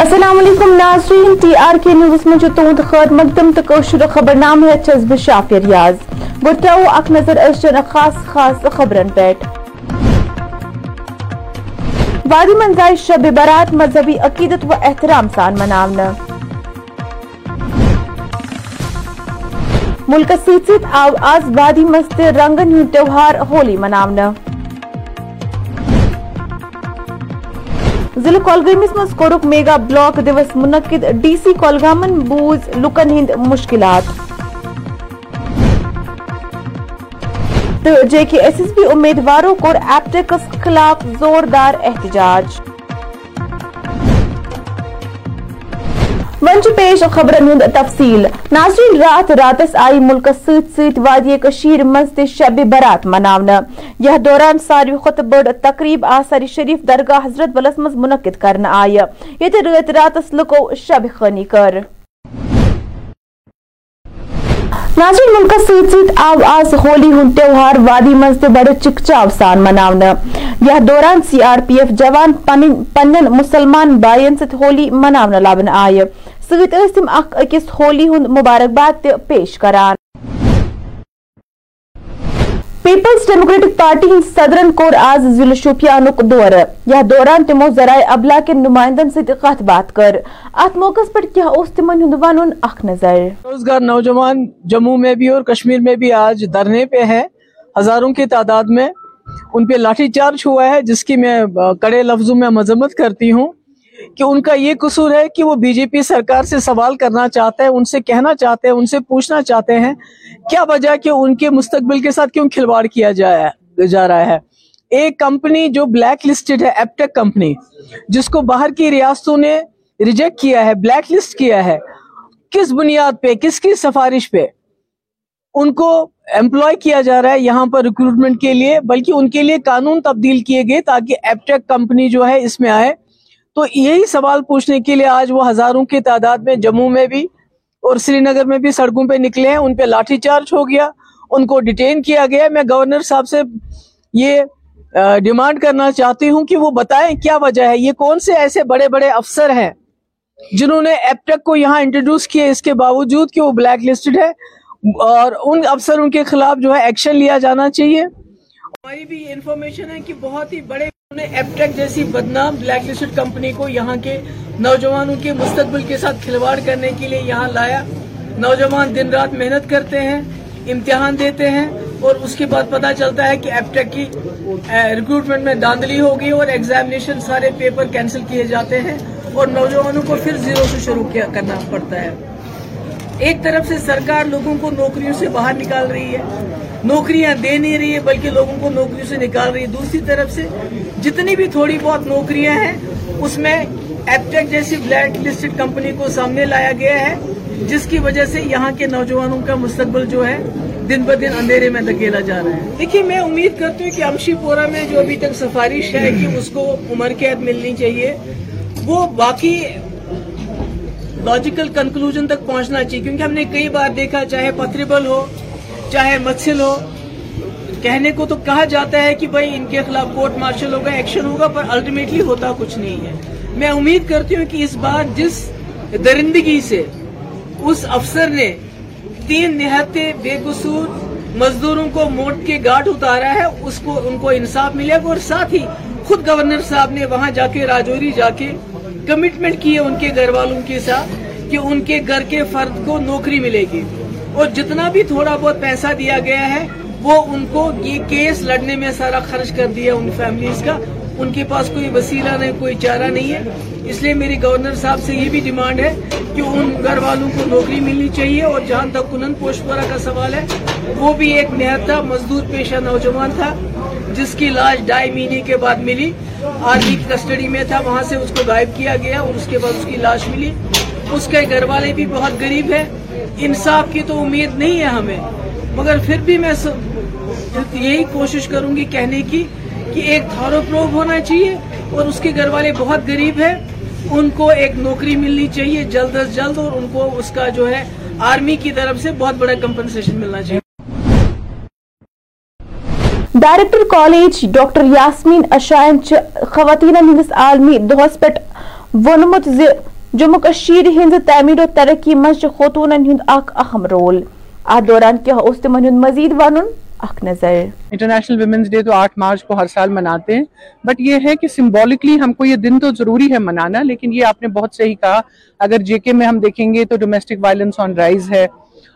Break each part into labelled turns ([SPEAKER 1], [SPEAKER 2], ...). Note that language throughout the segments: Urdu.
[SPEAKER 1] السلام علیکم، ناظرین، ٹی آر کے نیوز میں جو تہد خیر مقدم تو قشر خبر نام ہے چھس بہ شافی ریاض۔ گو اک نظر اشن خاص خاص خبرن پہ وادی منزائی شب برات مذہبی عقیدت و احترام سان مناونا ملک ست ست آو آز وادی مست رنگن ہند تہوار ہولی مناونا ضلع کلگمس مز کورک میگا بلاک دوس منعقد ڈی سی کولگامن بوز لکن ہند مشکلات۔ تو جے کے ایس ایس پی امیدواروں کو ایپٹیکس خلاف زوردار احتجاج۔ ونچ پیش خبرن ہند تفصیل ناظرین رات راتس آئی ملک ست ست وادی کشیر مز تہ شب برات مناونا یہ دوران ساروی کھت بڑ تقریب آثاری شریف درگاہ حضرت بلس مز منعقد کرنا آئی یہ رات راتس لکو شب خانی کر ناظرین ملک ست ست آو آز ہولی ہند تہوار وادی مز تہ بڑ چکچاو سان مناونا یہ دوران سی آر پی ایف جوان پنن مسلمان بائن ست ہولی مناونا لبن آئے ست تم اخ اکس ہولی ہند مبارکباد تہ پیش کران۔ پیپلز ڈیموکریٹک پارٹی ہند صدرن کور آز ضلع شوپیانک دور۔ یہ دوران تمو ذرائع ابلا کے نمائندن ست کت بات کر۔ ات موقع پر کیا اس تمن ہند ون اخ نظر۔
[SPEAKER 2] روزگار نوجوان جموں میں بھی اور کشمیر میں بھی آج دھرنے پہ ہیں۔ ہزاروں کی تعداد میں ان پہ لاٹھی چارج ہوا ہے، جس کی میں کڑے لفظوں میں مذمت کرتی ہوں۔ کہ ان کا یہ قصور ہے کہ وہ بی جے پی سرکار سے سوال کرنا چاہتے ہیں، ان سے کہنا چاہتے ہیں، ان سے پوچھنا چاہتے ہیں، کیا وجہ کہ ان کے مستقبل کے ساتھ کیوں کھلواڑ کیا جا رہا ہے ایک کمپنی جو بلیک لسٹڈ ہے ایپٹیک کمپنی، جس کو باہر کی ریاستوں نے ریجیکٹ کیا ہے، بلیک لسٹ کیا ہے، کس بنیاد پہ، کس کی سفارش پہ ان کو امپلائی کیا جا رہا ہے یہاں پر ریکروٹمنٹ کے لیے؟ بلکہ ان کے لیے قانون تبدیل کیے گئے تاکہ ایپٹیک کمپنی جو ہے اس میں آئے۔ تو یہی سوال پوچھنے کے لیے آج وہ ہزاروں کی تعداد میں جموں میں بھی اور سری نگر میں بھی سڑکوں پہ نکلے ہیں، ان پہ لاٹھی چارج ہو گیا، ان کو ڈیٹین کیا گیا میں گورنر صاحب سے یہ ڈیمانڈ کرنا چاہتی ہوں کہ وہ بتائیں کیا وجہ ہے۔ یہ کون سے ایسے بڑے بڑے افسر ہیں جنہوں نے ایپٹیک کو یہاں انٹروڈیوس کیا اس کے باوجود کہ وہ بلیک لسٹڈ ہے اور ان افسروں کے خلاف جو ہے ایکشن لیا جانا چاہیے۔ ہماری بھی انفارمیشن ہے کہ بہت ہی بڑے ایپٹیک جیسی بدنام بلیک لسٹ کمپنی کو یہاں کے نوجوانوں کے مستقبل کے ساتھ کھلواڑ کرنے کے لیے یہاں لایا۔ نوجوان دن رات محنت کرتے ہیں، امتحان دیتے ہیں اور اس کے بعد پتا چلتا ہے کہ ایپٹیک کی ریکروٹمنٹ میں داندلی ہوگی اور ایگزامینیشن سارے پیپر کینسل کیے جاتے ہیں اور نوجوانوں کو پھر زیرو سے شروع کیا کرنا پڑتا ہے۔ ایک طرف سے سرکار لوگوں کو نوکریوں سے باہر نکال رہی ہے نوکریاں دے نہیں رہی ہے بلکہ لوگوں کو نوکریوں سے نکال رہی ہے دوسری طرف سے جتنی بھی تھوڑی بہت نوکریاں ہیں، اس میں ایپٹیک جیسی بلیک لسٹڈ کمپنی کو سامنے لایا گیا ہے، جس کی وجہ سے یہاں کے نوجوانوں کا مستقبل جو ہے، دن ب دن اندھیرے میں دھکیلا جا رہا ہے۔ دیکھیے، میں امید کرتی ہوں کہ امشی پورا میں جو ابھی تک سفارش ہے کہ اس کو عمر قید ملنی چاہیے، وہ باقی لاجیکل کنکلوژن تک پہنچنا چاہیے، کیونکہ ہم نے کئی بار دیکھا، چاہے پتھریبل ہو چاہے متسل ہو، کہنے کو تو کہا جاتا ہے کہ بھائی ان کے خلاف کورٹ مارشل ہوگا ایکشن ہوگا، پر الٹیمیٹلی ہوتا کچھ نہیں ہے۔ میں امید کرتی ہوں کہ اس بار جس درندگی سے اس افسر نے تین نہتے بے قصور مزدوروں کو موٹ کے گاٹ اتارا ہے، اس کو، ان کو انصاف ملے گا اور ساتھ ہی خود گورنر صاحب نے وہاں جا کے، راجوری جا کے کمٹمنٹ کی ہے ان کے گھر والوں کے ساتھ کہ ان کے گھر کے فرد کو نوکری ملے گی۔ اور جتنا بھی تھوڑا بہت پیسہ دیا گیا ہے، وہ ان کو یہ کیس لڑنے میں سارا خرچ کر دیا ان فیملیز کا۔ ان کے پاس کوئی وسیلہ نہیں، کوئی چارہ نہیں ہے۔ اس لیے میری گورنر صاحب سے یہ بھی ڈیمانڈ ہے کہ ان گھر والوں کو نوکری ملنی چاہیے اور جہاں تک کنن پوشپورا کا سوال ہے، وہ بھی ایک نہتا مزدور پیشہ نوجوان تھا، جس کی لاش ڈھائی مہینے کے بعد ملی۔ آرمی کی کسٹڈی میں تھا، وہاں سے اس کو غائب کیا گیا اور اس کے بعد اس کی لاش ملی۔ اس کے گھر والے بھی بہت غریب ہیں۔ انصاف کی تو امید نہیں ہے ہمیں، مگر پھر بھی میں یہی کوشش کروں گی کہنے کی کہ ایک تھارو پروب ہونا چاہیے اور اس کے گھر والے بہت غریب ہیں، ان کو ایک نوکری ملنی چاہیے جلد از جلد اور ان کو اس کا جو ہے آرمی کی طرف سے بہت بڑا کمپنسیشن ملنا چاہیے۔
[SPEAKER 1] ڈائریکٹر کالج ڈاکٹر یاسمین اشائن خواتین ہندس عالمی دہس پہ جموں کشیر ہند تعمیر و ترقی مز خطون ہند اک اہم رول۔ ات دوران کیا اس تمن ہند مزید ونن اک نظر۔
[SPEAKER 3] انٹرنیشنل ویمنز ڈے تو آٹھ مارچ کو ہر سال مناتے ہیں۔ بٹ یہ ہے کہ سمبولکلی ہم کو یہ دن تو ضروری ہے منانا، لیکن یہ آپ نے بہت صحیح کہا۔ اگر جے کے میں ہم دیکھیں گے تو ڈومیسٹک وائلنس آن رائز ہے۔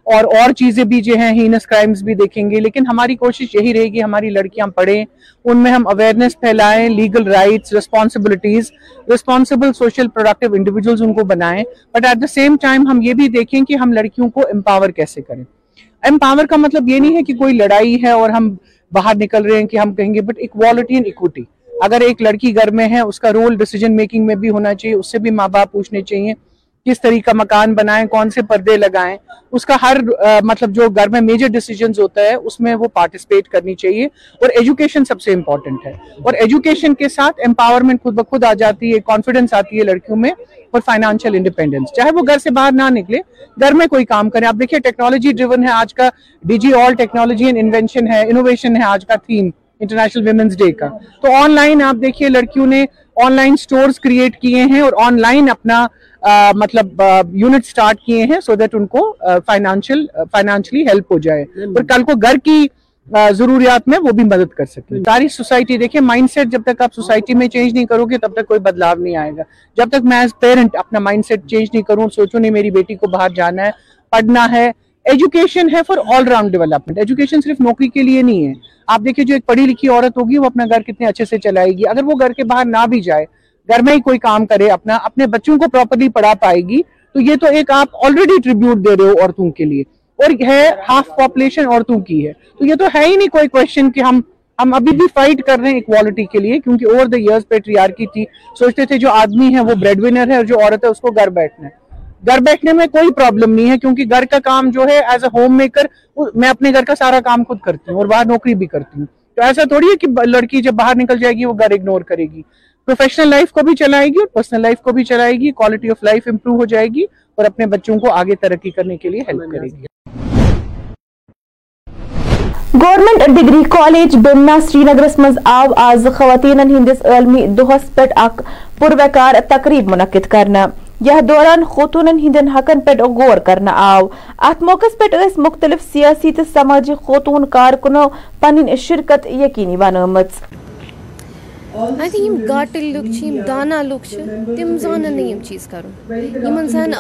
[SPEAKER 3] اور اور چیزیں بھی جو ہیں ہینس کرائمز بھی دیکھیں گے، لیکن ہماری کوشش یہی رہے گی، ہماری لڑکیاں پڑھیں، ان میں ہم awareness پھیلائیں legal rights responsibilities responsible social productive individuals ان کو بنائیں۔ But at the same time ہم یہ بھی دیکھیں کہ ہم لڑکیوں کو امپاور کیسے کریں۔ امپاور کا مطلب یہ نہیں ہے کہ کوئی لڑائی ہے اور ہم باہر نکل رہے ہیں کہ ہم کہیں گے بٹ اکوالٹی اینڈ اکوٹی اگر ایک لڑکی گھر میں ہے، اس کا رول ڈیسیجن میکنگ میں بھی ہونا چاہیے، اس سے بھی ماں باپ پوچھنے چاہیے۔ کس طریقہ مکان بنائیں، کون سے پردے لگائیں، اس کا ہر مطلب جو گھر میں میجر ڈیسیجنز ہوتا ہے اس میں وہ پارٹیسپیٹ کرنی چاہیے اور ایجوکیشن سب سے امپورٹنٹ ہے۔ اور ایجوکیشن کے ساتھ امپاورمنٹ خود بخود آ جاتی ہے کانفیڈنس آتی ہے لڑکیوں میں اور فائنانشیل انڈیپینڈنس چاہے وہ گھر سے باہر نہ نکلے، گھر میں کوئی کام کریں آپ دیکھیے ٹیکنالوجی ڈریون ہے، آج کا digital technology and invention ہے انوویشن ہے آج کا تھیم انٹرنیشنل ویمنس ڈے کا۔ تو آن لائن آپ دیکھیے، لڑکیوں نے آن لائن اسٹورس کریٹ کیے ہیں اور آن لائن اپنا مطلب یونٹ سٹارٹ کیے ہیں سو دیٹ ان کو فائنانشل فائنانشلی ہیلپ ہو جائے۔ اور کل کو گھر کی ضروریات میں وہ بھی مدد کر سکیں۔ ساری سوسائٹی دیکھیں مائنڈ سیٹ جب تک آپ سوسائٹی میں چینج نہیں کرو گے تب تک کوئی بدلاؤ نہیں آئے گا۔ جب تک میں ایز پیرنٹ اپنا مائنڈ سیٹ چینج نہیں کروں سوچوں نہیں میری بیٹی کو باہر جانا ہے پڑھنا ہے۔ ایجوکیشن ہے for all round development education صرف نوکری کے لیے نہیں ہے۔ آپ دیکھیں جو ایک پڑھی لکھی عورت ہوگی وہ اپنا گھر کتنے اچھے سے چلائے گی۔ اگر وہ گھر کے باہر نہ بھی جائے گھر میں ہی کوئی کام کرے، اپنا، اپنے بچوں کو پراپرلی پڑھا پائے گی، تو یہ تو ایک آپ آلریڈی ٹریبیوٹ دے رہے ہو عورتوں کے لیے۔ اور ہے ہاف پاپولیشن عورتوں کی ہے۔ تو یہ تو ہے ہی نہیں کوئی کوشچن کہ ہم ہم ابھی بھی فائٹ کر رہے ہیں اکوالٹی کے لیے، کیونکہ اوور دا ایئرس پیٹریارکی تھی۔ سوچتے تھے جو آدمی ہے وہ بریڈ ونر ہے اور جو عورت ہے اس کو گھر بیٹھنا ہے۔ گھر بیٹھنے میں کوئی پرابلم نہیں ہے، کیونکہ گھر کا کام جو ہے ایز اے ہوم میکر میں اپنے گھر کا سارا کام خود کرتی ہوں اور باہر نوکری بھی کرتی ہوں۔ تو ایسا تھوڑی ہے کہ لڑکی جب باہر نکل جائے گی، وہ گھر اگنور کرے گی۔ پروفیشنل لائف کو بھی چلائے گی اور پرسنل لائف کو بھی چلائے گی کوالٹی آف لائف امپروو ہو جائے گی اور اپنے بچوں کو آگے ترقی کرنے کے لیے ہیلپ کرے گی۔
[SPEAKER 1] گورنمنٹ ڈگری کالج بمنا سری نگرس مز آو آز خواتین ہندس عالمی دہس پہ اک پروکار تقریب منعقد کرنا یہ دوران خطون ہندن حقن پہ غور کرنا آو ات موقع پہ مختلف سیاسی تو سماجی خطون کارکنوں پن شرکت یقینی بنمت
[SPEAKER 4] آئی تھنک یم گاٹہٕ لُکھ چھِ یِم دانا لُکھ چھِ تِم زانَن نہٕ یِم
[SPEAKER 5] چیٖز کَرُن
[SPEAKER 4] یِمَن زَن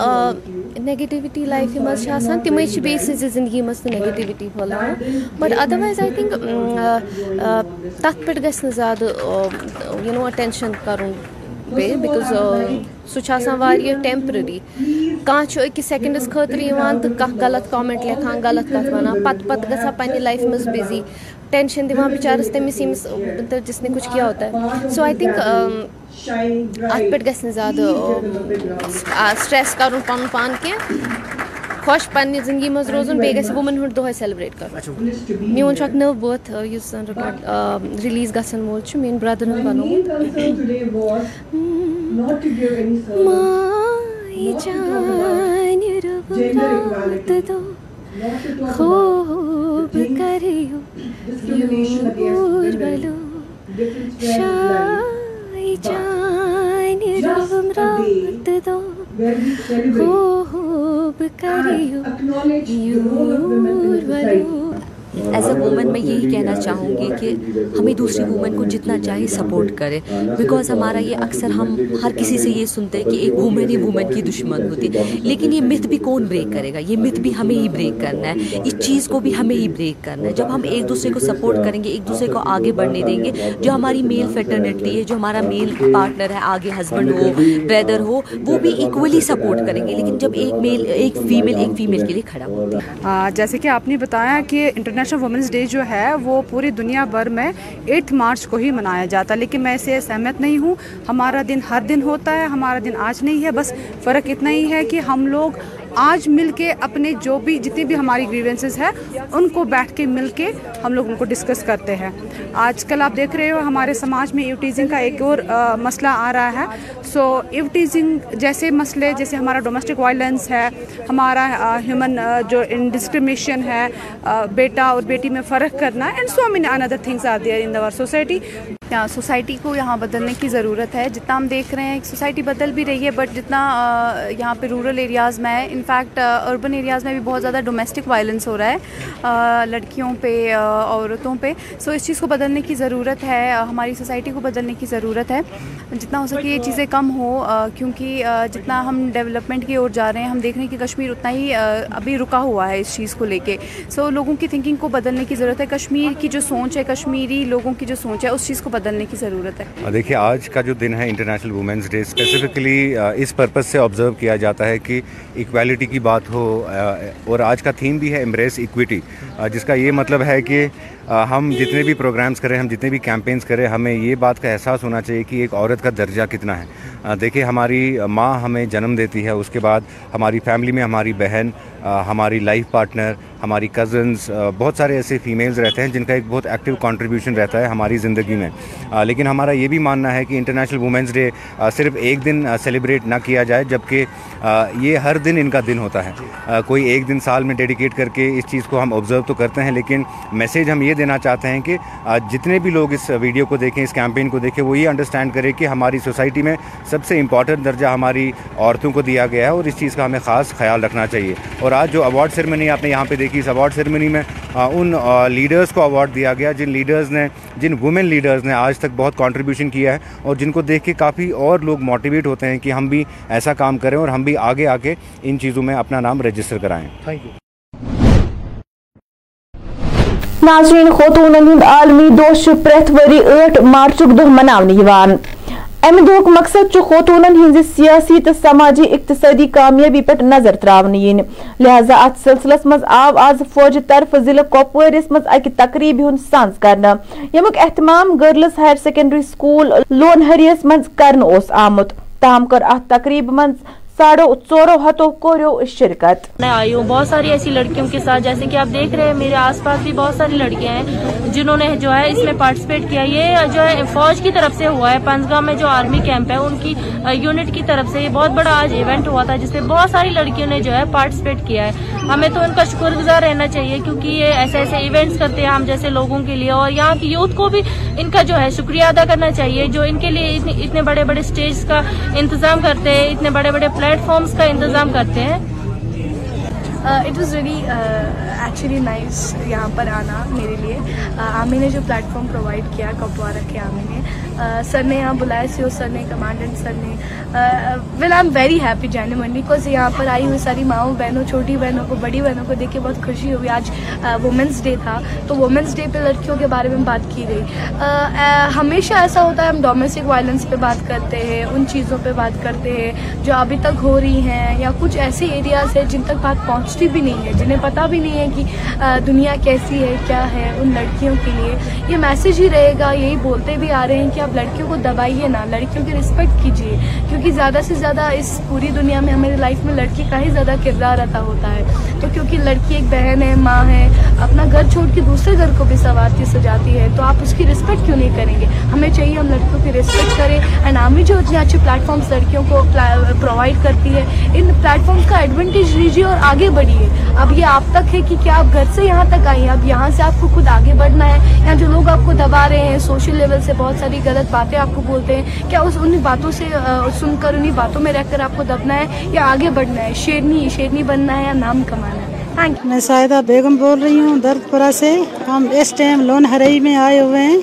[SPEAKER 5] نٮ۪گیٹِوِٹی لایفہِ منٛز چھِ آسان تِمَے چھِ بیٚیہِ سٕنٛزِ زِندگی منٛز تہِ negativity پھٔہلاوان
[SPEAKER 4] but otherwise I think تَتھ پٮ۪ٹھ
[SPEAKER 5] گژھِ نہٕ زیادٕ یوٗ نو اَٹٮ۪نشَن کَرُن بیٚیہِ بِکاز سُہ چھُ آسان واریاہ ٹٮ۪مپرٔری
[SPEAKER 4] کانٛہہ
[SPEAKER 5] چھُ أکِس سٮ۪کَنڈَس خٲطرٕ یِوان تہٕ کانٛہہ غلط کامٮ۪نٛٹ لیکھان غلط کَتھ وَنان پَتہٕ پَتہٕ گژھان پنٛنہِ لایفہِ منٛز بِزی ٹینشن دِوان بِچارَس تٔمِس ییٚمِس جس نے کُچھ کیا ہوتا سو آی تھِنٛک
[SPEAKER 4] اَتھ پٮ۪ٹھ گژھِ نہٕ زیادٕ
[SPEAKER 5] سٹرٛٮ۪س کَرُن پَنُن پان کینٛہہ خۄش پنٛنہِ زندگی منٛز روزُن بیٚیہِ گژھِ وُمَن ہُنٛد دۄہَے سیلبرٛیٹ کَرُن
[SPEAKER 4] میون چھُ اَکھ
[SPEAKER 5] نٔو بٔرتھ یُس زَن رِکاڈ رِلیٖز گژھن وول چھُ میٛٲنۍ برٛدرَن بَنومُت خوب کریو
[SPEAKER 4] یور بلو شای
[SPEAKER 5] جان روم رات
[SPEAKER 4] دو
[SPEAKER 5] خوب کریو
[SPEAKER 4] your blue
[SPEAKER 6] as a woman میں یہی کہنا چاہوں گی کہ
[SPEAKER 7] ہمیں
[SPEAKER 6] دوسری وومن کو جتنا چاہے سپورٹ کرے. بیکاز ہمارا یہ اکثر ہم ہر کسی سے یہ سنتے ہیں کہ ایک وومن ہی وومن کی دشمن ہوتی. لیکن یہ متھ بھی کون بریک کرے گا؟ یہ متھ بھی ہمیں ہی بریک کرنا ہے. اس چیز کو بھی ہمیں ہی بریک کرنا ہے. جب ہم ایک دوسرے کو سپورٹ کریں گے، ایک دوسرے کو آگے بڑھنے دیں گے، جو ہماری میل فیٹرنیٹی ہے، جو ہمارا میل پارٹنر ہے، آگے ہسبینڈ ہو بردر ہو، وہ بھی ایکولی سپورٹ کریں گے. لیکن جب ایک میل ایک فیمیل ایک فیمیل کے لیے کھڑا ہوتی
[SPEAKER 8] ہے۔ جیسے کہ آپ نے بتایا کہ انٹرنیٹ انٹرنیشنل وومنز ڈے جو ہے وہ پوری دنیا بھر میں ایٹ مارچ کو ہی منایا جاتا ہے۔ لیکن میں اسے سہمت نہیں ہوں۔ ہمارا دن ہر دن ہوتا ہے، ہمارا دن آج نہیں ہے، بس فرق اتنا ہی ہے کہ ہم لوگ آج مل کے اپنے جو بھی جتنی بھی ہماری گریونسز ہے ان کو بیٹھ کے مل کے ہم لوگ ان کو ڈسکس کرتے ہیں۔ آج کل آپ دیکھ رہے ہو، ہمارے سماج میں ایوٹیزنگ کا ایک اور مسئلہ آ رہا ہے۔ سو ایوٹیزنگ جیسے مسئلے، جیسے ہمارا ڈومیسٹک وائلنس ہے، ہمارا ہیومن جو انڈسکرمیشن ہے بیٹا اور بیٹی میں فرق کرنا اینڈ سو مینی اندر تھنگس آر دیئر ان دیور سوسائٹی
[SPEAKER 9] سوسائٹی کو یہاں بدلنے کی ضرورت ہے؟ جتنا ہم دیکھ رہے ہیں سوسائٹی بدل بھی رہی ہے بٹ جتنا یہاں پہ رورل ایریاز میں ہے انفیکٹ اربن ایریاز میں بھی بہت زیادہ ڈومیسٹک وائلنس ہو رہا ہے لڑکیوں پہ عورتوں پہ۔ سو اس چیز کو بدلنے کی ضرورت ہے ہماری سوسائٹی کو بدلنے کی ضرورت ہے۔ جتنا ہو سکے یہ چیزیں کم ہو کیونکہ جتنا ہم ڈیولپمنٹ کی اور جا رہے ہیں، ہم دیکھ رہے ہیں کہ کشمیر اتنا ہی ابھی رکا ہوا ہے اس چیز کو لے کے۔ سو لوگوں کی تھنکنگ کو بدلنے کی ضرورت ہے۔ کشمیر کی جو سوچ ہے، کشمیری لوگوں کی جو سوچ ہے، اس چیز کو بدل بدلنے کی ضرورت ہے۔
[SPEAKER 10] دیکھیے، آج کا جو دن ہے انٹرنیشنل وومینس ڈے اسپیسیفکلی اس پرپز سے آبزرو کیا جاتا ہے کہ ایکویلٹی کی بات ہو اور آج کا تھیم بھی ہے امبریس ایکویٹی جس کا یہ مطلب ہے کہ ہم جتنے بھی پروگرامز کریں، ہم جتنے بھی کیمپینز کریں، ہمیں یہ بات کا احساس ہونا چاہیے کہ ایک عورت کا درجہ کتنا ہے۔ دیکھیں، ہماری ماں ہمیں جنم دیتی ہے، اس کے بعد ہماری فیملی میں ہماری بہن ہماری لائف پارٹنر ہماری کزنز بہت سارے ایسے فیمیلز رہتے ہیں جن کا ایک بہت ایکٹیو کانٹریبیوشن رہتا ہے ہماری زندگی میں۔ لیکن ہمارا یہ بھی ماننا ہے کہ انٹرنیشنل وومنز ڈے صرف ایک دن سیلیبریٹ نہ کیا جائے، جبکہ یہ ہر دن ان کا دن ہوتا ہے۔ کوئی ایک دن سال میں ڈیڈیکیٹ کر کے اس چیز کو ہم آبزرو تو کرتے ہیں، لیکن میسیج ہم یہ یہ دینا چاہتے ہیں کہ جتنے بھی لوگ اس ویڈیو کو دیکھیں، اس کیمپین کو دیکھیں، وہ یہ انڈرسٹینڈ کرے کہ ہماری سوسائٹی میں سب سے امپورٹنٹ درجہ ہماری عورتوں کو دیا گیا ہے اور اس چیز کا ہمیں خاص خیال رکھنا چاہیے۔ اور آج جو اوارڈ سرمنی آپ نے یہاں پہ دیکھی، اس اوارڈ سرمنی میں ان لیڈرز کو اوارڈ دیا گیا، جن لیڈرز نے، جن وومن لیڈرز نے آج تک بہت کانٹریبیوشن کیا ہے اور جن کو دیکھ کے کافی اور لوگ موٹیویٹ ہوتے ہیں کہ ہم بھی ایسا کام کریں اور ہم بھی آگے آ کے ان چیزوں میں اپنا نام رجسٹر کرائیں۔ تھینک یو
[SPEAKER 1] ناظرین خوتونن ہند عالمی دوش پریت وری ایٹ مارچک مارچ مناونی منہ امہ دوک مقصد چو خوتونن ہز سیاسی تا سماجی اقتصادی کامیابی پہ نظر تراؤنین لہذا آت سلسلس مز آو آز فوج طرف کوپوئر اس مز اکہ تقریبی ہند سانس کرنا۔ یمک احتمام گرلس ہائر سیکنڈری سکول لون ہریس مز کرن اوس آمد۔ تاہم کر آت تقریب مز ساڑھو چورو ہتو کوریو شرکت۔
[SPEAKER 11] میں آئی ہوں۔ بہت ساری ایسی لڑکیوں کے ساتھ، جیسے کہ آپ دیکھ رہے ہیں، میرے آس پاس بھی بہت ساری لڑکیاں ہیں جنہوں نے جو ہے اس میں پارٹیسپیٹ کیا۔ یہ جو ہے فوج کی طرف سے ہوا ہے پنجگام میں جو آرمی کیمپ ہے، ان کی یونٹ کی طرف سے یہ بہت بڑا آج ایونٹ ہوا تھا، جس میں بہت ساری لڑکیوں نے جو ہے پارٹیسپیٹ کیا ہے۔ ہمیں تو ان کا شکر گزار رہنا چاہیے، کیونکہ یہ ایسے ایسے ایونٹس کرتے ہیں ہم جیسے لوگوں کے لیے۔ اور یہاں کی یوتھ کو بھی ان کا جو ہے شکریہ ادا کرنا چاہیے، جو ان کے لیے اتنے بڑے بڑے اسٹیج کا انتظام کرتے ہیں، اتنے بڑے بڑے پلیٹ فارمس کا انتظام کرتے ہیں۔
[SPEAKER 12] It was very actually nice یہاں پر آنا میرے لیے۔ عامی نے جو پلیٹ فارم پرووائڈ کیا کپوارا کے عامی نے۔ سر نے یہاں بلایا سی او سر نے کمانڈنٹ سر نے۔ Well I am very happy genuine because یہاں پر آئی ہوئی ساری ماؤں بہنوں، چھوٹی بہنوں کو، بڑی بہنوں کو دیکھ کے بہت خوشی ہوئی۔ آج وومنس ڈے تھا۔ تو وومنس ڈے پہ لڑکیوں کے بارے میں بات کی گئی۔ ہمیشہ ایسا ہوتا ہے ہم ڈومیسٹک وائلنس پہ بات کرتے ہیں، ان چیزوں پہ بات کرتے ہیں جو ابھی تک ہو رہی ہیں یا کچھ ایسے ایریاز ہیں جن تک بات پہنچتی بھی نہیں ہے، جنہیں پتہ بھی نہیں ہے کہ دنیا کیسی ہے، کیا ہے ان لڑکیوں کے لیے۔ یہ میسیج ہی رہے گا، یہی بولتے بھی آ رہے ہیں کہ آپ لڑکیوں کو دبائیے نا، لڑکیوں کی رسپیکٹ کیجیے۔ کیونکہ زیادہ سے زیادہ اس پوری دنیا میں ہماری لائف میں لڑکی کا ہی زیادہ کردار ادا ہوتا ہے۔ تو کیونکہ لڑکی ایک بہن ہے، ماں ہے، اپنا گھر چھوڑ کے دوسرے گھر کو بھی سوارتی سجاتی ہے، تو آپ اس کی رسپیکٹ کیوں نہیں کریں گے؟ ہمیں چاہیے ہم لڑکیوں کی رسپیکٹ کریں۔ اینڈ آرمی جو اتنے اچھے پلیٹ فارمس لڑکیوں کو پرووائڈ کرتی ہے، ان پلیٹ فارمس کا ایڈوانٹیج لیجیے اور آگے بڑھیے۔ اب یہ آپ تک ہے کہ کیا آپ گھر سے یہاں تک آئی اب یہاں سے آپ کو خود آگے بڑھنا ہے، یا جو لوگ آپ کو دبا رہے ہیں سوشل لیول سے بہت ساری غلط باتیں آپ کو بولتے ہیں، کیا اس ان باتوں سے سن کر انہیں باتوں میں رہ کر آپ کو دبنا ہے یا آگے بڑھنا ہے؟ شیرنی شیرنی بننا ہے یا نام کمانا میں
[SPEAKER 13] سائدہ بیگم بول رہی ہوں درد پورہ سے ہم اس ٹائم لون ہرئی میں آئے ہوئے ہیں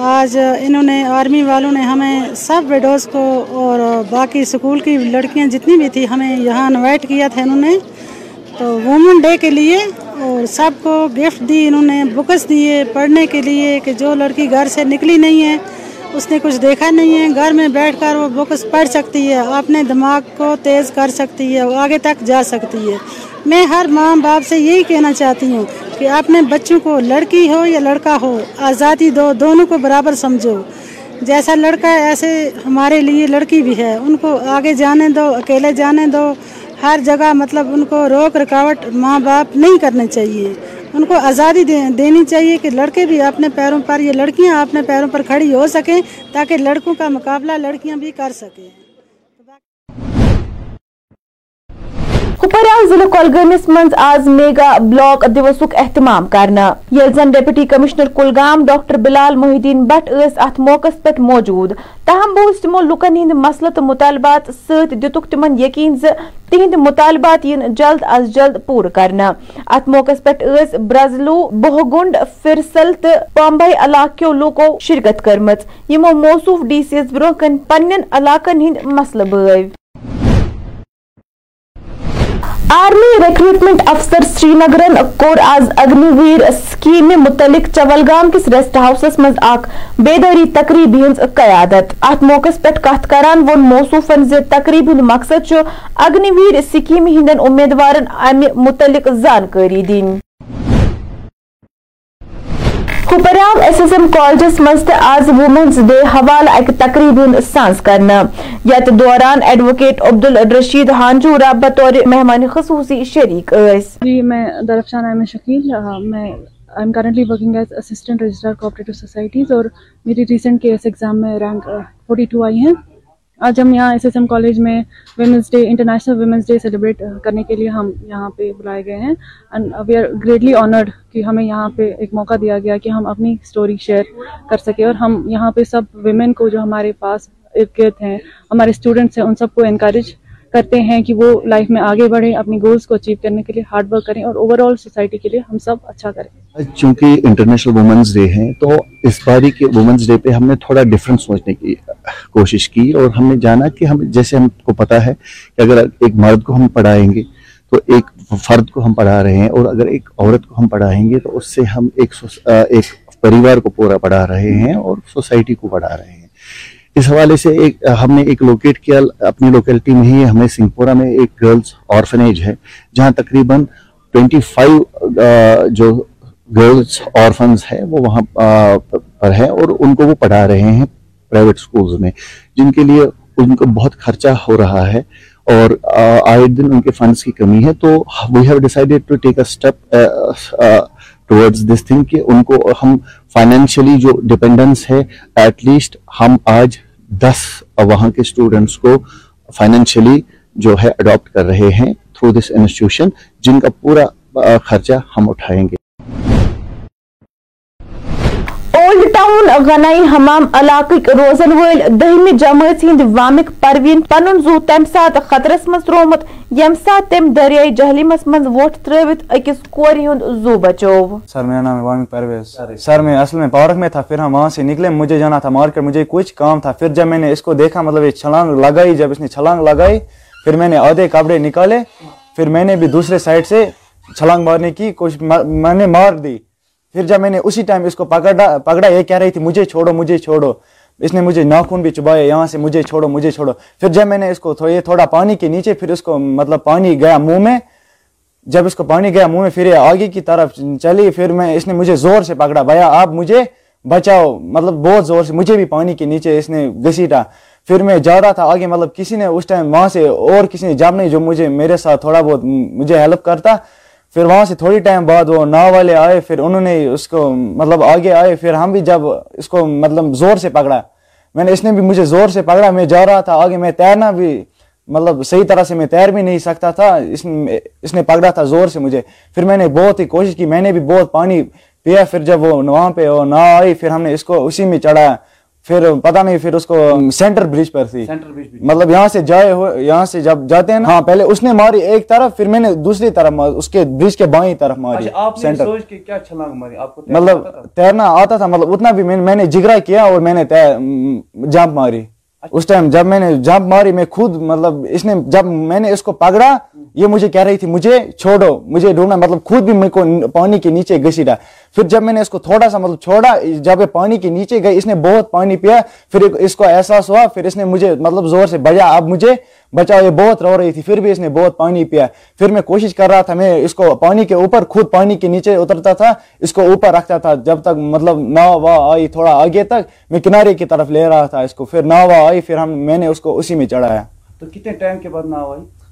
[SPEAKER 13] آج انہوں نے آرمی والوں نے ہمیں سب ویڈوز کو اور باقی اسکول کی لڑکیاں جتنی بھی تھی ہمیں یہاں انوائٹ کیا تھا انہوں نے تو وومن ڈے کے لیے اور سب کو گفٹ دی انہوں نے بکس دیے پڑھنے کے لیے کہ جو لڑکی گھر سے نکلی نہیں ہے اس نے کچھ دیکھا نہیں ہے۔ گھر میں بیٹھ کر وہ بکس پڑھ سکتی ہے، اپنے دماغ کو تیز کر سکتی ہے، وہ آگے تک جا سکتی ہے۔ میں ہر ماں باپ سے یہی کہنا چاہتی ہوں کہ اپنے بچوں کو لڑکی ہو یا لڑکا ہو، آزادی دو، دونوں کو برابر سمجھو۔ جیسا لڑکا ہے، ایسے ہمارے لیے لڑکی بھی ہے۔ ان کو آگے جانے دو، اکیلے جانے دو۔ ہر جگہ مطلب ان کو روک رکاوٹ ماں باپ نہیں کرنے چاہیے۔ ان کو آزادی دینی چاہیے کہ لڑکے بھی اپنے پیروں پر یہ لڑکیاں اپنے پیروں پر کھڑی ہو سکیں تاکہ لڑکوں کا مقابلہ لڑکیاں بھی کر سکیں۔
[SPEAKER 1] کپوارہ ضلع کۄلگٲمِس منٛز آز میگا بلاک دِوسُک احتمام کرنہٕ ییٚلہِ زن deputy commissioner Kulgam doctor Bilal Mohiuddin Bhat ٲسۍ اتھ موقعس پٮ۪ٹھ موجوٗد، تاہم بوٗز تِمو لُکن ہٕنٛدۍ مسلہٕ تہٕ مُطالبات سۭتۍ دِتُکھ تِمن یقیٖن زِ تِہنٛدۍ مُطالبات یِن جلد از جلد پوٗرٕ کرنہٕ۔ اتھ موقعس پٮ۪ٹھ ٲسۍ برزلو بوہگُنڈ فرسل تہٕ پامبے علاقہٕ لوٗکو شرکت کٔرمٕژ۔ یِمو موصوٗف ڈی سی یس برونٛہہ کنہِ پننٮ۪ن علاقن ہٕنٛدۍ مسلہٕ بٲوۍ۔ آرمی ریکروٹمنٹ افسر سری نگرن کور آز اگنی ویر سکیم متعلق چولگام کس ریسٹ ہاؤسس منٛز اکھ بیدٲری تقریبہِ ہنز قیادت۔ ات موقع پہ کت کران ووٚن موصوفن زِ تقریبہِ ہند مقصد اگنی ویر سکیم ہندن امیدوارن امہ متعلق زانکاری دن کپرام ایس ایس ایم کالجس منٛز آز وومنز ڈے حوالہٕ اکہِ تقریب ہند سانس کرنا۔ یت دوران ایڈوکیٹ عبد الرشید ہانجورا بطور مہمان خصوصی شریک ایس
[SPEAKER 14] جی میں درفشان احمد شکیل میں I am currently working as assistant registrar cooperative societies اور میری ریسنٹ کے ایس ایگزام میں رینک فورٹی ٹو آئی ہیں۔ آج ہم یہاں ایس ایس ایم کالج میں women's day international women's day celebrate کرنے کے لیے ہم یہاں پہ بلائے گئے ہیں. And we are greatly honoured کہ ہمیں یہاں پہ ایک موقع دیا گیا کہ ہم اپنی اسٹوری شیئر کر سکیں اور ہم یہاں پہ سب ویمن کو جو ہمارے پاس ارد گرد ہیں، ہمارے اسٹوڈنٹس ہیں، ان سب کو انکریج کرتے ہیں کہ وہ لائف میں آگے بڑھیں، اپنی گولس کو اچیو کرنے کے لیے ہارڈ ورک کریں اور اوور آل سوسائٹی کے لیے ہم سب اچھا کریں۔
[SPEAKER 15] چونکہ انٹرنیشنل وومنس ڈے ہیں، تو اس باری کے وومنس ڈے پہ ہم نے تھوڑا ڈفرینٹ سوچنے کی کوشش کی اور ہم نے جانا کہ ہم، جیسے ہم کو پتا ہے کہ اگر ایک مرد کو ہم پڑھائیں گے تو ایک فرد کو ہم پڑھا رہے ہیں اور اگر ایک عورت کو ہم پڑھائیں گے تو اس سے ہم ایک ایک پریوار کو پورا پڑھا رہے ہیں اور سوسائٹی کو پڑھا رہے ہیں۔ اس حوالے سے ایک، ہم نے ایک لوکیٹ کیا، اپنی لوکیلٹی میں ہی ہمیں سنگھ میں ایک گرلز آرفنیج ہے، جہاں تقریباً ٹوینٹی فائیو جو گرلز آرفنز ہے، وہ وہاں پر ہے اور ان کو وہ پڑھا رہے ہیں پرائیویٹ سکولز میں، جن کے لیے ان کو بہت خرچہ ہو رہا ہے اور آئے دن ان کے فنڈز کی کمی ہے، تو we have decided to take a step towards this thing کہ ان کو ہم فائنینشلی جو ڈپینڈنس ہے ایٹ لیسٹ ہم آج دس وہاں کے اسٹوڈنٹس کو فائنینشلی جو ہے اڈاپٹ کر رہے ہیں تھرو دس انسٹیٹیوشن جن کا پورا خرچہ ہم اٹھائیں گے۔
[SPEAKER 1] اولڈ غنائی حمام علاقٕکۍ روزن وٲلۍ دٔہمہِ جمٲژ ہٕنٛدۍ وامِک پرویٖن پنُن زُو تمہِ ساتہٕ خطرس منٛز تروومُت ییٚمہِ ساتہٕ تٔمۍ دریاے جہلمس منٛز ووٚٹھ ترٲوِتھ أکِس کورِ ہُنٛد زُو بچوو۔
[SPEAKER 16] سر، میرا نام ہے وامک پرویز۔ سر، میں اصل میں پارک میں تھا، پھر ہم وہاں سے نکلے، مجھے جانا تھا مارکیٹ، مجھے کچھ کام تھا۔ پھر جب میں نے اس کو دیکھا مطلب یہ چھلانگ لگائی، جب اس نے چھلانگ لگائی، پھر میں نے آدھے کپڑے نکالے، پھر میں نے بھی دوسرے سائڈ سے چھلانگ مارنے کی کوشش، میں نے مار دی۔ پھر جب میں نے اسی ٹائم اس کو پکڑا پکڑا، یہ کہہ رہی تھی، مجھے چھوڑو مجھے چھوڑو. اس نے مجھے ناخون بھی چبایا یہاں سے مجھے چھوڑو مجھے چھوڑو. پھر جب میں نے اس کو یہ تھوڑا پانی کے نیچے، پھر اس کو مطلب پانی گیا منہ میں۔ جب اس کو پانی گیا منہ میں، پھر یہ آگے کی طرف چلی۔ پھر میں اس نے مجھے زور سے پکڑا، بھیا، آپ مجھے بچاؤ۔ مطلب بہت زور سے، مجھے بھی پانی کے نیچے اس نے گھسیٹا۔ پھر میں جا رہا تھا آگے مطلب کسی نے اس ٹائم وہاں سے اور کسی نے جب نہیں جو مجھے میرے ساتھ تھوڑا بہت مجھے ہیلپ کرتا۔ پھر وہاں سے تھوڑی ٹائم بعد وہ ناؤ والے آئے، پھر انہوں نے اس کو مطلب آگے آئے، پھر ہم بھی جب اس کو مطلب زور سے پکڑا۔ میں نے اس نے بھی مجھے زور سے پکڑا، میں جا رہا تھا آگے، میں تیرنا بھی مطلب صحیح طرح سے میں تیر بھی نہیں سکتا تھا۔ اس اس نے پکڑا تھا زور سے مجھے۔ پھر میں نے بہت ہی کوشش کی، میں نے بھی بہت پانی پیا۔ پھر جب وہ وہاں پہ وہ نہ آئی، پھر ہم نے اس کو اسی میں چڑھایا۔ پھر پتہ نہیں پھر اس کو سینٹر برج پر تھی۔
[SPEAKER 17] مطلب
[SPEAKER 16] یہاں سے جائے ہوئے یہاں سے جب جاتے ہیں ہاں۔ پہلے اس نے ماری ایک طرف پھر میں نے دوسری طرف اس کے برج کے بائیں طرف ماری سینٹر۔
[SPEAKER 17] مطلب
[SPEAKER 16] تیرنا آتا تھا مطلب اتنا بھی میں نے جگرا کیا اور میں نے جمپ ماری۔
[SPEAKER 17] اس ٹائم
[SPEAKER 16] جب میں نے جمپ ماری میں خود مطلب اس نے جب میں نے اس کو پکڑا یہ مجھے کہہ رہی تھی، مجھے چھوڑو، مجھے ڈھونڈنا مطلب خود بھی میرے کو پانی کے نیچے گھسیٹا۔ پھر جب میں نے اس کو تھوڑا سا مطلب چھوڑا، جب یہ پانی کے نیچے گئی، اس نے بہت پانی پیا، پھر اس کو احساس ہوا، پھر اس نے مجھے مطلب زور سے بجا اب مجھے بچاؤ یہ بہت رو رہی تھی، پھر بھی اس نے بہت پانی پیا۔ پھر میں کوشش کر رہا تھا، میں اس کو پانی کے اوپر، خود پانی کے نیچے اترتا تھا، اس کو اوپر رکھتا تھا۔ جب تک مطلب ناؤ وا آئی تھوڑا آگے تک، میں کنارے کی طرف لے رہا تھا اس کو۔ پھر ناؤ وا آئی، پھر ہم، میں نے اس کو اسی میں چڑھایا۔
[SPEAKER 17] تو کتنے ٹائم کے بعد ناؤ آئی؟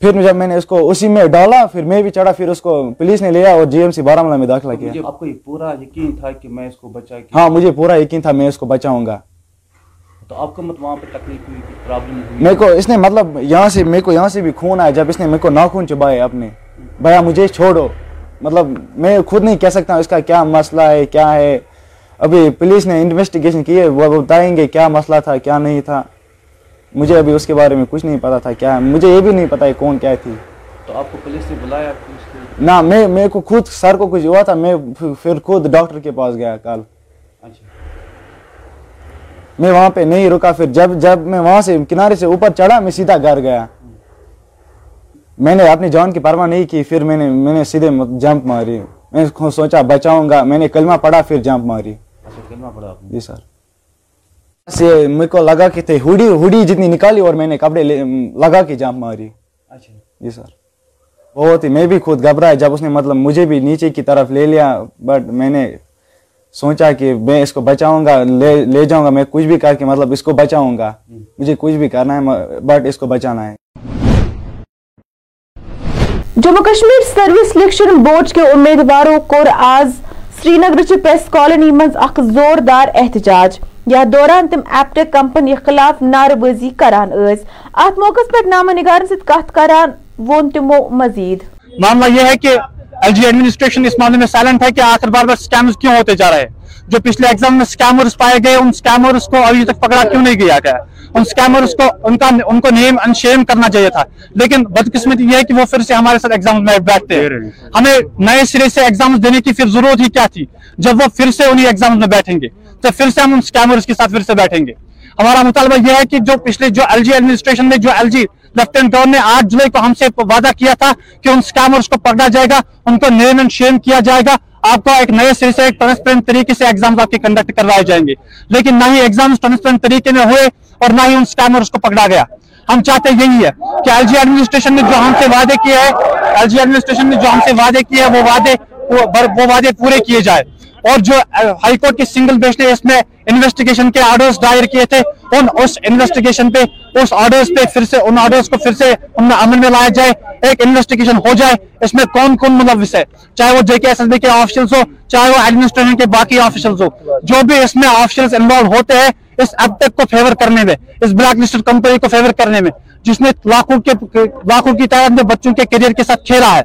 [SPEAKER 16] پھر جب میں نے اس کو اسی میں ڈالا پھر میں بھی چڑھا پھر اس کو پولیس نے لیا اور جی ایم سی بارہ میں داخلہ کیا۔
[SPEAKER 17] آپ کو پورا یقین تھا کہ میں اس کو بچا ہاں
[SPEAKER 16] مجھے پورا یقین تھا میں اس کو بچاؤں گا۔
[SPEAKER 17] تو آپ کو وہاں پہ تکلیف ہوئی پرابلم میرے کو
[SPEAKER 16] اس نے مطلب یہاں سے میرے کو یہاں سے بھی خون آیا۔ جب اس نے میرے کو ناخون چبائے اپنے بھیا مجھے چھوڑو۔ مطلب میں خود نہیں کہہ سکتا اس کا کیا مسئلہ ہے کیا ہے۔ ابھی پولیس نے انویسٹیگیشن کی ہے وہ بتائیں گے کیا مسئلہ تھا کیا نہیں تھا۔ مجھے ابھی اس کے بارے میں کچھ نہیں پتا تھا کیا ہے مجھے یہ بھی نہیں پتا ہے کون کیا تھی۔
[SPEAKER 17] تو آپ کو پولیس نے بلایا نہ
[SPEAKER 16] میں میرے کو خود سر کو کچھ ہوا تھا میں پھر خود ڈاکٹر کے پاس گیا کل۔
[SPEAKER 17] اچھا۔
[SPEAKER 16] میں وہاں پہ نہیں رکا پھر جب جب میں وہاں سے کنارے سے اوپر چڑھا میں سیدھا گھر گیا۔ میں نے اپنی جان کی پرواہ نہیں کی پھر میں نے میں نے سیدھے جمپ ماری۔ میں سوچا بچاؤں گا میں نے کلمہ پڑھا پھر جمپ ماری۔
[SPEAKER 17] اچھا، کلمہ پڑھا جی
[SPEAKER 16] سر۔ سے میرے کو لگا کہ تھے ہڈی ہڈی جتنی نکالی اور میں نے کپڑے لگا کے جام ماری۔
[SPEAKER 17] اچھا۔
[SPEAKER 16] جی سر۔ بہت ہی میں بھی خود گھبرایا۔ جب اس نے مطلب مجھے بھی نیچے کی طرف لے لیا بٹ میں نے سوچا کہ میں اس کو بچاؤں گا لے لے جاؤں گا۔ میں کچھ بھی کر کے مطلب اس کو بچاؤں گا۔ مجھے کچھ بھی کرنا ہے بٹ اس کو بچانا ہے۔
[SPEAKER 1] Jammu Kashmir service selection board کے امیدواروں کو آز سری نگر چہ پریس کالونی مز اخ زوردار احتجاج۔ یا دوران تم ایپٹک کمپنی خلاف نعرٕ بٲزی کران ٲسۍ۔ اتھ موقع پر نامہ نگارن ست کتھ کران وون تمو مزید۔
[SPEAKER 18] معاملہ یہ ہے کہ ایل جی ایڈمنسٹریشن اس معاملے میں سائلنٹ ہے کہ آخر بار بار سکیمز کیوں ہوتے جا رہے ہیں؟ جو پچھلے ایگزام میں سکیمرز پائے گئے ان سکیمرز کو ابھی تک پکڑا کیوں نہیں گیا گیا؟ ان سکیمرز کو ان کا ان کو نیم ان شیم کرنا چاہیے تھا۔ لیکن بدقسمت یہ ہے کہ وہ پھر سے ہمارے ساتھ ایگزام میں بیٹھتے
[SPEAKER 19] ہیں۔
[SPEAKER 18] ہمیں نئے سرے سے ایگزام دینے کی پھر ضرورت ہی کیا تھی؟ جب وہ پھر سے انہیں ایگزامز میں بیٹھیں گے، تو پھر سے ہم ان سکیمرز کے ساتھ پھر سے بیٹھیں گے۔ ہمارا مطالبہ یہ ہے کہ جو پچھلے جو ایل جی ایڈمنسٹریشن نے جو ایل جی لیفٹینٹ گورنر نے آٹھ جولائی کو ہم سے وعدہ کیا تھا کہ ان سکیمرز کو پکڑا جائے گا، ان کو نیم اینڈ شیم کیا جائے گا، آپ کو ایک نئے سرے سے ایک ٹرانسپیرنٹ طریقے سے ایگزامز آپ کے کنڈکٹ کروائے جائیں گے۔ لیکن نہ ہی ایگزامز ٹرانسپیرنٹ طریقے میں ہوئے اور نہ ہی ان سکیمرز کو پکڑا گیا۔ ہم چاہتے یہی ہے کہ ایل جی ایڈمنسٹریشن نے جو ہم سے وعدے کیے ہیں ایل جی ایڈمنسٹریشن نے جو ہم سے وعدے کیے ہیں، وہ وعدے وہ وعدے پورے کیے جائے اور جو ہائی کورٹ کی سنگل بیچ نے اس میں انویسٹیگیشن کے آرڈرز دائر کیے تھے، ان اس انویسٹیگیشن پہ، اس آرڈرز پہ پھر سے، ان آرڈرز کو پھر سے ان میں عمل میں لائے جائے، ایک انویسٹیگیشن ہو جائے، اس میں کون کون ملوث ہے؟ چاہے وہ J K S S B کے آفیشلز ہو چاہے وہ ایڈمنسٹریشن کے باقی آفیشلز ہو جو بھی اس میں آفیشلز انوالو ہوتے ہیں، اس اب تک کو فیور کرنے میں، اس بلیک لسٹڈ کمپنی کو فیور کرنے میں، جس نے لاکھوں کے، لاکھوں کی تعداد میں بچوں کے کیریئر کے ساتھ کھیلا ہے،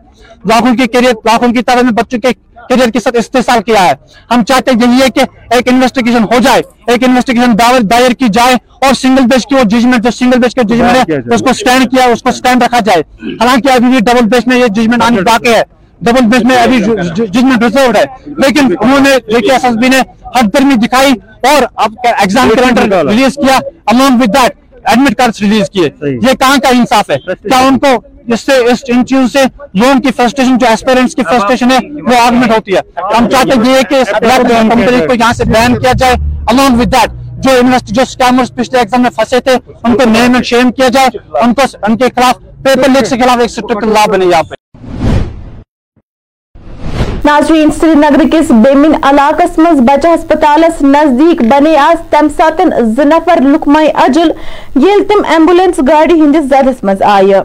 [SPEAKER 18] لاکھوں کی کیریئر لاکھوں کی تعداد میں بچوں کے کیریئر کے ساتھ استحصال کیا ہے۔ ہم چاہتے ہیں یہ کہ ایک انویسٹیگیشن ہو جائے ایک انویسٹیگیشن دائر کی جائے اور سنگل بیچ کی وہ ججمنٹ جو سنگل بیچ کا ججمنٹ ہے اس کو سٹینڈ کیا اس کو سٹینڈ رکھا جائے۔ حالانکہ ابھی بھی ڈبل بیچ میں یہ ججمنٹ آنے باقی ہے۔ ڈبل بیچ میں ابھی ججمنٹ ریزروڈ ہے۔ لیکن انہوں نے جے کے ایس ایس بی نے ہر درمی دکھائی اور اب ایگزام کیلنڈر ریلیز کیا along with that admit card release کیے۔ یہ کہاں کا انصاف ہے؟ کیا ان کو اس سے اس ان چیز سے جو ان کی فرسٹریشن جو ایسپیرنٹس کی فرسٹریشن ہے وہ آگمنٹ ہوتی ہے۔ ہم چاہتے ہیں یہ کہ اس بلیک کمپنی کو یہاں سے بین کیا جائے۔ along with that جو انویسٹر جو سکیمرز پچھلے ایگزام میں پھنسے تھے ان کو نیم اینڈ شیم کیا جائے۔ ان کو ان کے خلاف پیپر لیک کے خلاف ایک سٹرکل لا بنے یہاں پہ۔
[SPEAKER 1] ناظرین سری نگر کس بیمن علاقہ مز بچہ ہسپتالس نزدیک بنے آز تم ساتن زنفر لکمائی اجل یل تم ایمبولنس گاڑی ہندس زدس مز آئے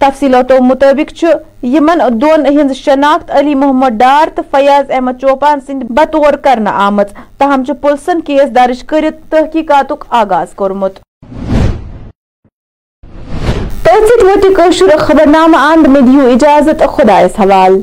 [SPEAKER 1] تفصیلاتو مطابق یمن دون ہند شناخت علی محمد ڈار تو فیاض احمد چوپان سند بطور کرنا آمت تاہم پلسن کیس درج کرت تحقیقات آغاز کورمت۔ تحصیل ہوتی خبر نامہ اند میں دیو اجازت خدا حوال